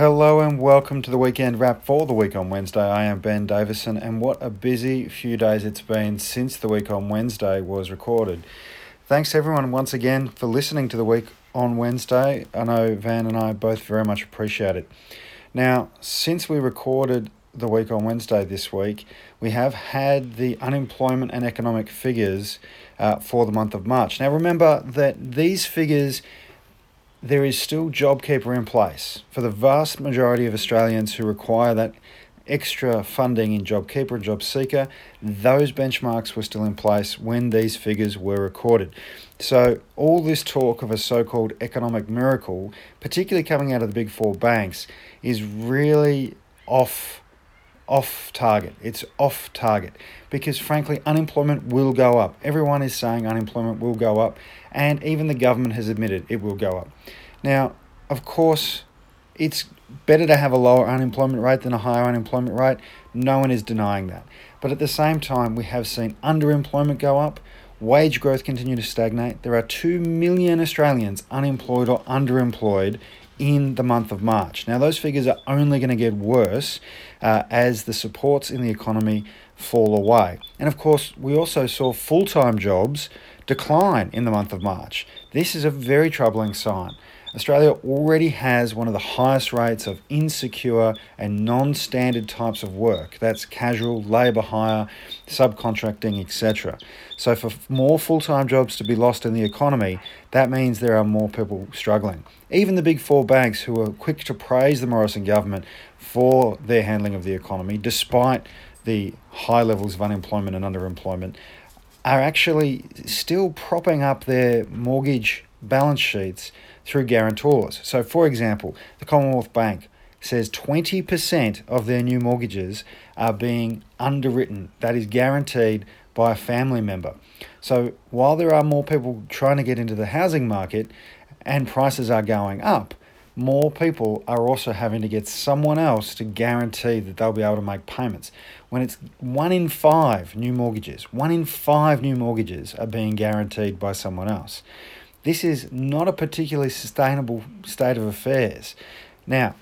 Hello and welcome to the weekend wrap for the week on Wednesday. I am Ben Davison, and what a busy few days it's been since the week on Wednesday was recorded. Thanks everyone once again for listening to the week on Wednesday. I know Van and I both very much appreciate it. Now, since we recorded the week on Wednesday this week, we have had the unemployment and economic figures uh, for the month of March. Now, remember that these figures there is still JobKeeper in place for the vast majority of Australians who require that extra funding in JobKeeper and JobSeeker. Those benchmarks were still in place when these figures were recorded. So, all this talk of a so called economic miracle, particularly coming out of the big four banks, is really off off target. It's off target because, frankly, unemployment will go up. Everyone is saying unemployment will go up, and even the government has admitted it will go up. Now, of course, it's better to have a lower unemployment rate than a higher unemployment rate. No one is denying that. But at the same time, we have seen underemployment go up, wage growth continue to stagnate. There are 2 million Australians unemployed or underemployed in the month of March. Now, those figures are only going to get worse uh, as the supports in the economy fall away. And of course, we also saw full time jobs decline in the month of March. This is a very troubling sign. Australia already has one of the highest rates of insecure and non standard types of work. That's casual, labour hire, subcontracting, etc. So, for more full time jobs to be lost in the economy, that means there are more people struggling. Even the big four banks, who are quick to praise the Morrison government for their handling of the economy, despite the high levels of unemployment and underemployment, are actually still propping up their mortgage balance sheets through guarantors. So, for example, the Commonwealth Bank says 20% of their new mortgages are being underwritten, that is guaranteed by a family member. So, while there are more people trying to get into the housing market and prices are going up, more people are also having to get someone else to guarantee that they'll be able to make payments. When it's one in five new mortgages, one in five new mortgages are being guaranteed by someone else. This is not a particularly sustainable state of affairs. Now,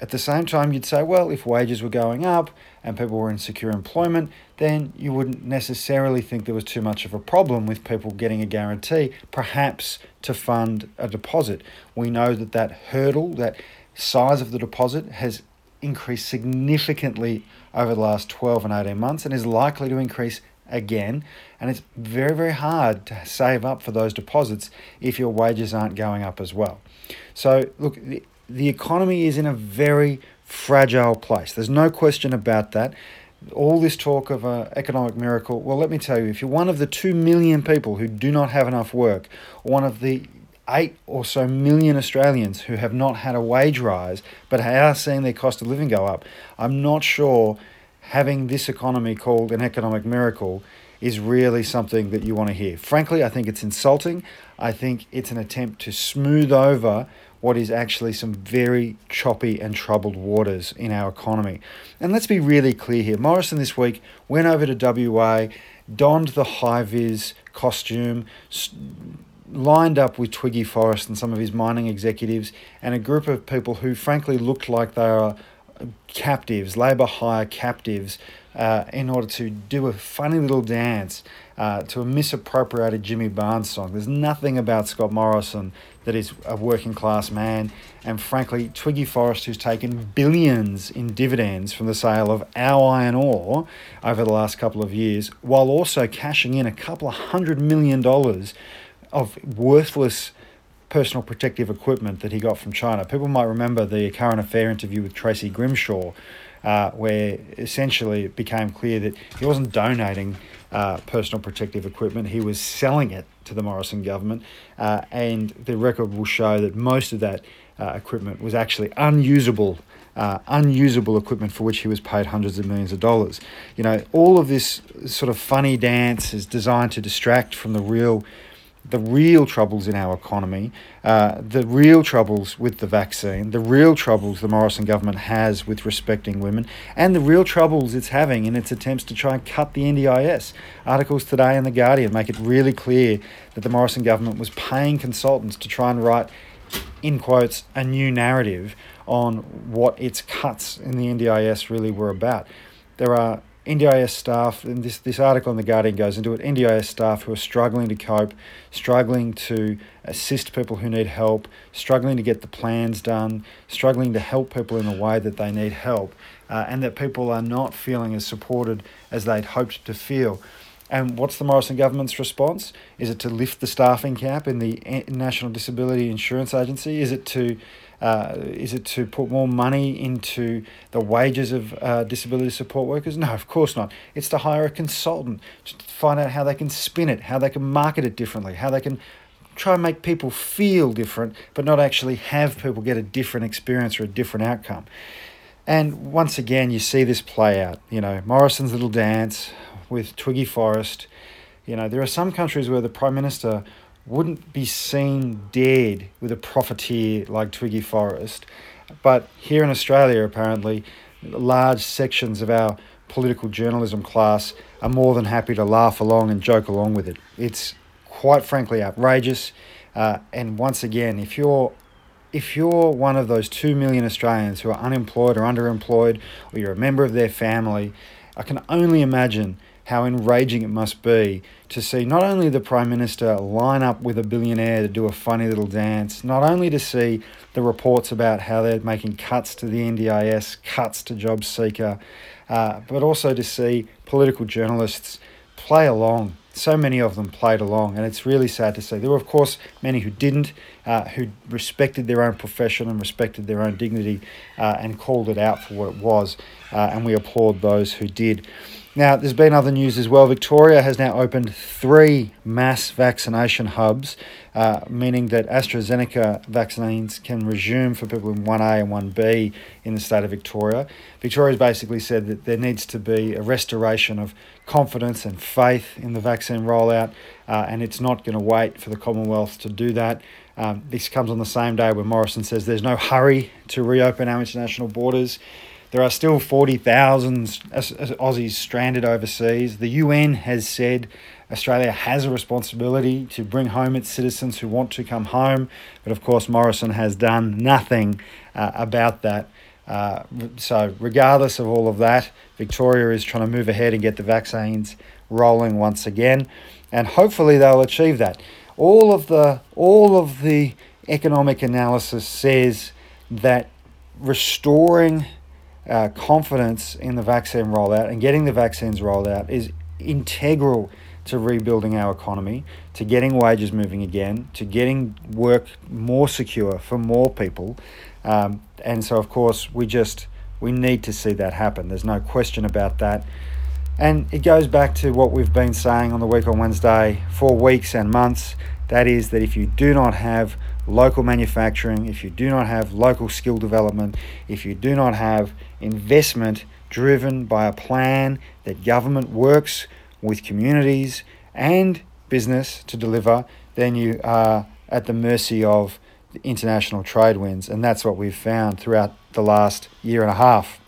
at the same time, you'd say, well, if wages were going up and people were in secure employment, then you wouldn't necessarily think there was too much of a problem with people getting a guarantee, perhaps to fund a deposit. We know that that hurdle, that size of the deposit, has increased significantly over the last 12 and 18 months and is likely to increase again. And it's very, very hard to save up for those deposits if your wages aren't going up as well. So, look, the, the economy is in a very fragile place. There's no question about that. All this talk of an economic miracle, well, let me tell you, if you're one of the two million people who do not have enough work, one of the eight or so million Australians who have not had a wage rise but are seeing their cost of living go up, I'm not sure having this economy called an economic miracle is really something that you want to hear. Frankly, I think it's insulting. I think it's an attempt to smooth over what is actually some very choppy and troubled waters in our economy. And let's be really clear here Morrison this week went over to WA, donned the high vis costume, lined up with Twiggy Forrest and some of his mining executives, and a group of people who frankly looked like they are captives, labour hire captives, uh, in order to do a funny little dance uh, to a misappropriated Jimmy Barnes song. There's nothing about Scott Morrison that is a working class man, and frankly, Twiggy Forrest, who's taken billions in dividends from the sale of our iron ore over the last couple of years, while also cashing in a couple of hundred million dollars of worthless personal protective equipment that he got from China. People might remember the current affair interview with Tracy Grimshaw, uh, where essentially it became clear that he wasn't donating uh, personal protective equipment, he was selling it to the Morrison government, uh, and the record will show that most of that uh, equipment was actually unusable. Uh, unusable equipment for which he was paid hundreds of millions of dollars. You know, all of this sort of funny dance is designed to distract from the real the real troubles in our economy, uh, the real troubles with the vaccine, the real troubles the Morrison government has with respecting women, and the real troubles it's having in its attempts to try and cut the NDIS. Articles today in The Guardian make it really clear that the Morrison government was paying consultants to try and write in quotes, a new narrative on what its cuts in the NDIS really were about. There are NDIS staff, and this, this article in The Guardian goes into it NDIS staff who are struggling to cope, struggling to assist people who need help, struggling to get the plans done, struggling to help people in the way that they need help, uh, and that people are not feeling as supported as they'd hoped to feel. And what's the Morrison government's response? Is it to lift the staffing cap in the National Disability Insurance Agency? Is it to uh, is it to put more money into the wages of uh, disability support workers? No, of course not. It's to hire a consultant to find out how they can spin it, how they can market it differently, how they can try and make people feel different, but not actually have people get a different experience or a different outcome. And once again, you see this play out. You know, Morrison's little dance with Twiggy Forrest. You know, there are some countries where the Prime Minister wouldn't be seen dead with a profiteer like Twiggy Forrest. But here in Australia, apparently, large sections of our political journalism class are more than happy to laugh along and joke along with it. It's quite frankly outrageous. Uh, and once again, if you're if you're one of those two million Australians who are unemployed or underemployed, or you're a member of their family, I can only imagine how enraging it must be to see not only the Prime Minister line up with a billionaire to do a funny little dance, not only to see the reports about how they're making cuts to the NDIS, cuts to Job Seeker, uh, but also to see political journalists play along. So many of them played along, and it's really sad to see. There were, of course, many who didn't, uh, who respected their own profession and respected their own dignity uh, and called it out for what it was, uh, and we applaud those who did. Now, there's been other news as well. Victoria has now opened three mass vaccination hubs, uh, meaning that AstraZeneca vaccines can resume for people in 1A and 1B in the state of Victoria. Victoria's basically said that there needs to be a restoration of confidence and faith in the vaccine rollout, uh, and it's not going to wait for the Commonwealth to do that. Um, this comes on the same day when Morrison says there's no hurry to reopen our international borders. There are still 40,000 Aussies stranded overseas. The UN has said Australia has a responsibility to bring home its citizens who want to come home, but of course, Morrison has done nothing uh, about that. Uh, so, regardless of all of that, Victoria is trying to move ahead and get the vaccines rolling once again, and hopefully they'll achieve that. All of the all of the economic analysis says that restoring uh, confidence in the vaccine rollout and getting the vaccines rolled out is integral to rebuilding our economy, to getting wages moving again, to getting work more secure for more people. Um, and so, of course, we just we need to see that happen. There's no question about that. And it goes back to what we've been saying on the week on Wednesday for weeks and months. That is, that if you do not have local manufacturing, if you do not have local skill development, if you do not have investment driven by a plan that government works with communities and business to deliver, then you are at the mercy of the international trade winds. And that's what we've found throughout the last year and a half.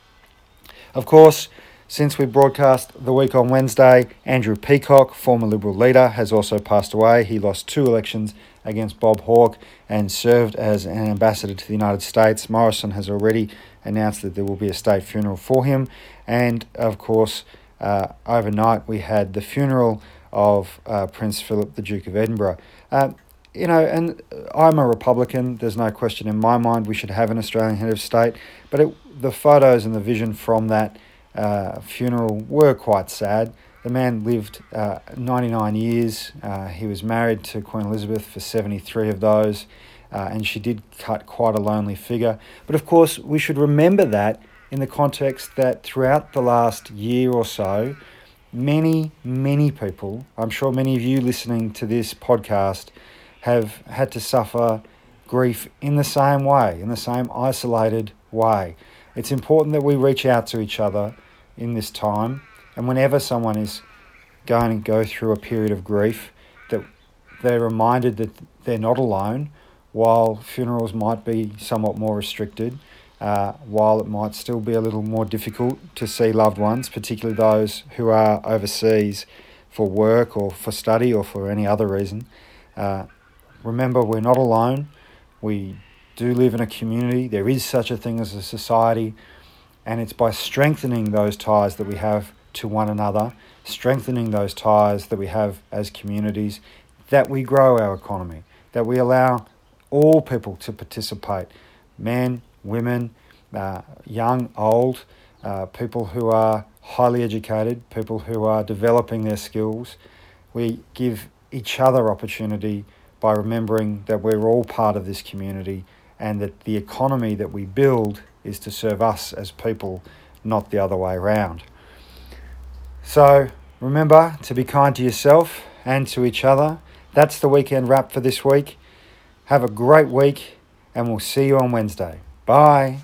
Of course, since we broadcast the week on Wednesday, Andrew Peacock, former Liberal leader, has also passed away. He lost two elections against Bob Hawke and served as an ambassador to the United States. Morrison has already announced that there will be a state funeral for him. And of course, uh, overnight we had the funeral of uh, Prince Philip, the Duke of Edinburgh. Uh, you know, and I'm a Republican. There's no question in my mind we should have an Australian head of state. But it, the photos and the vision from that uh, funeral were quite sad. The man lived uh, 99 years. Uh, he was married to Queen Elizabeth for 73 of those, uh, and she did cut quite a lonely figure. But of course, we should remember that in the context that throughout the last year or so, many, many people, I'm sure many of you listening to this podcast, have had to suffer grief in the same way, in the same isolated way. It's important that we reach out to each other in this time and whenever someone is going to go through a period of grief, that they're reminded that they're not alone, while funerals might be somewhat more restricted, uh, while it might still be a little more difficult to see loved ones, particularly those who are overseas for work or for study or for any other reason. Uh, remember, we're not alone. We do live in a community. There is such a thing as a society. And it's by strengthening those ties that we have to one another, strengthening those ties that we have as communities, that we grow our economy, that we allow all people to participate men, women, uh, young, old, uh, people who are highly educated, people who are developing their skills. We give each other opportunity by remembering that we're all part of this community and that the economy that we build is to serve us as people, not the other way around. So remember to be kind to yourself and to each other. That's the weekend wrap for this week. Have a great week, and we'll see you on Wednesday. Bye.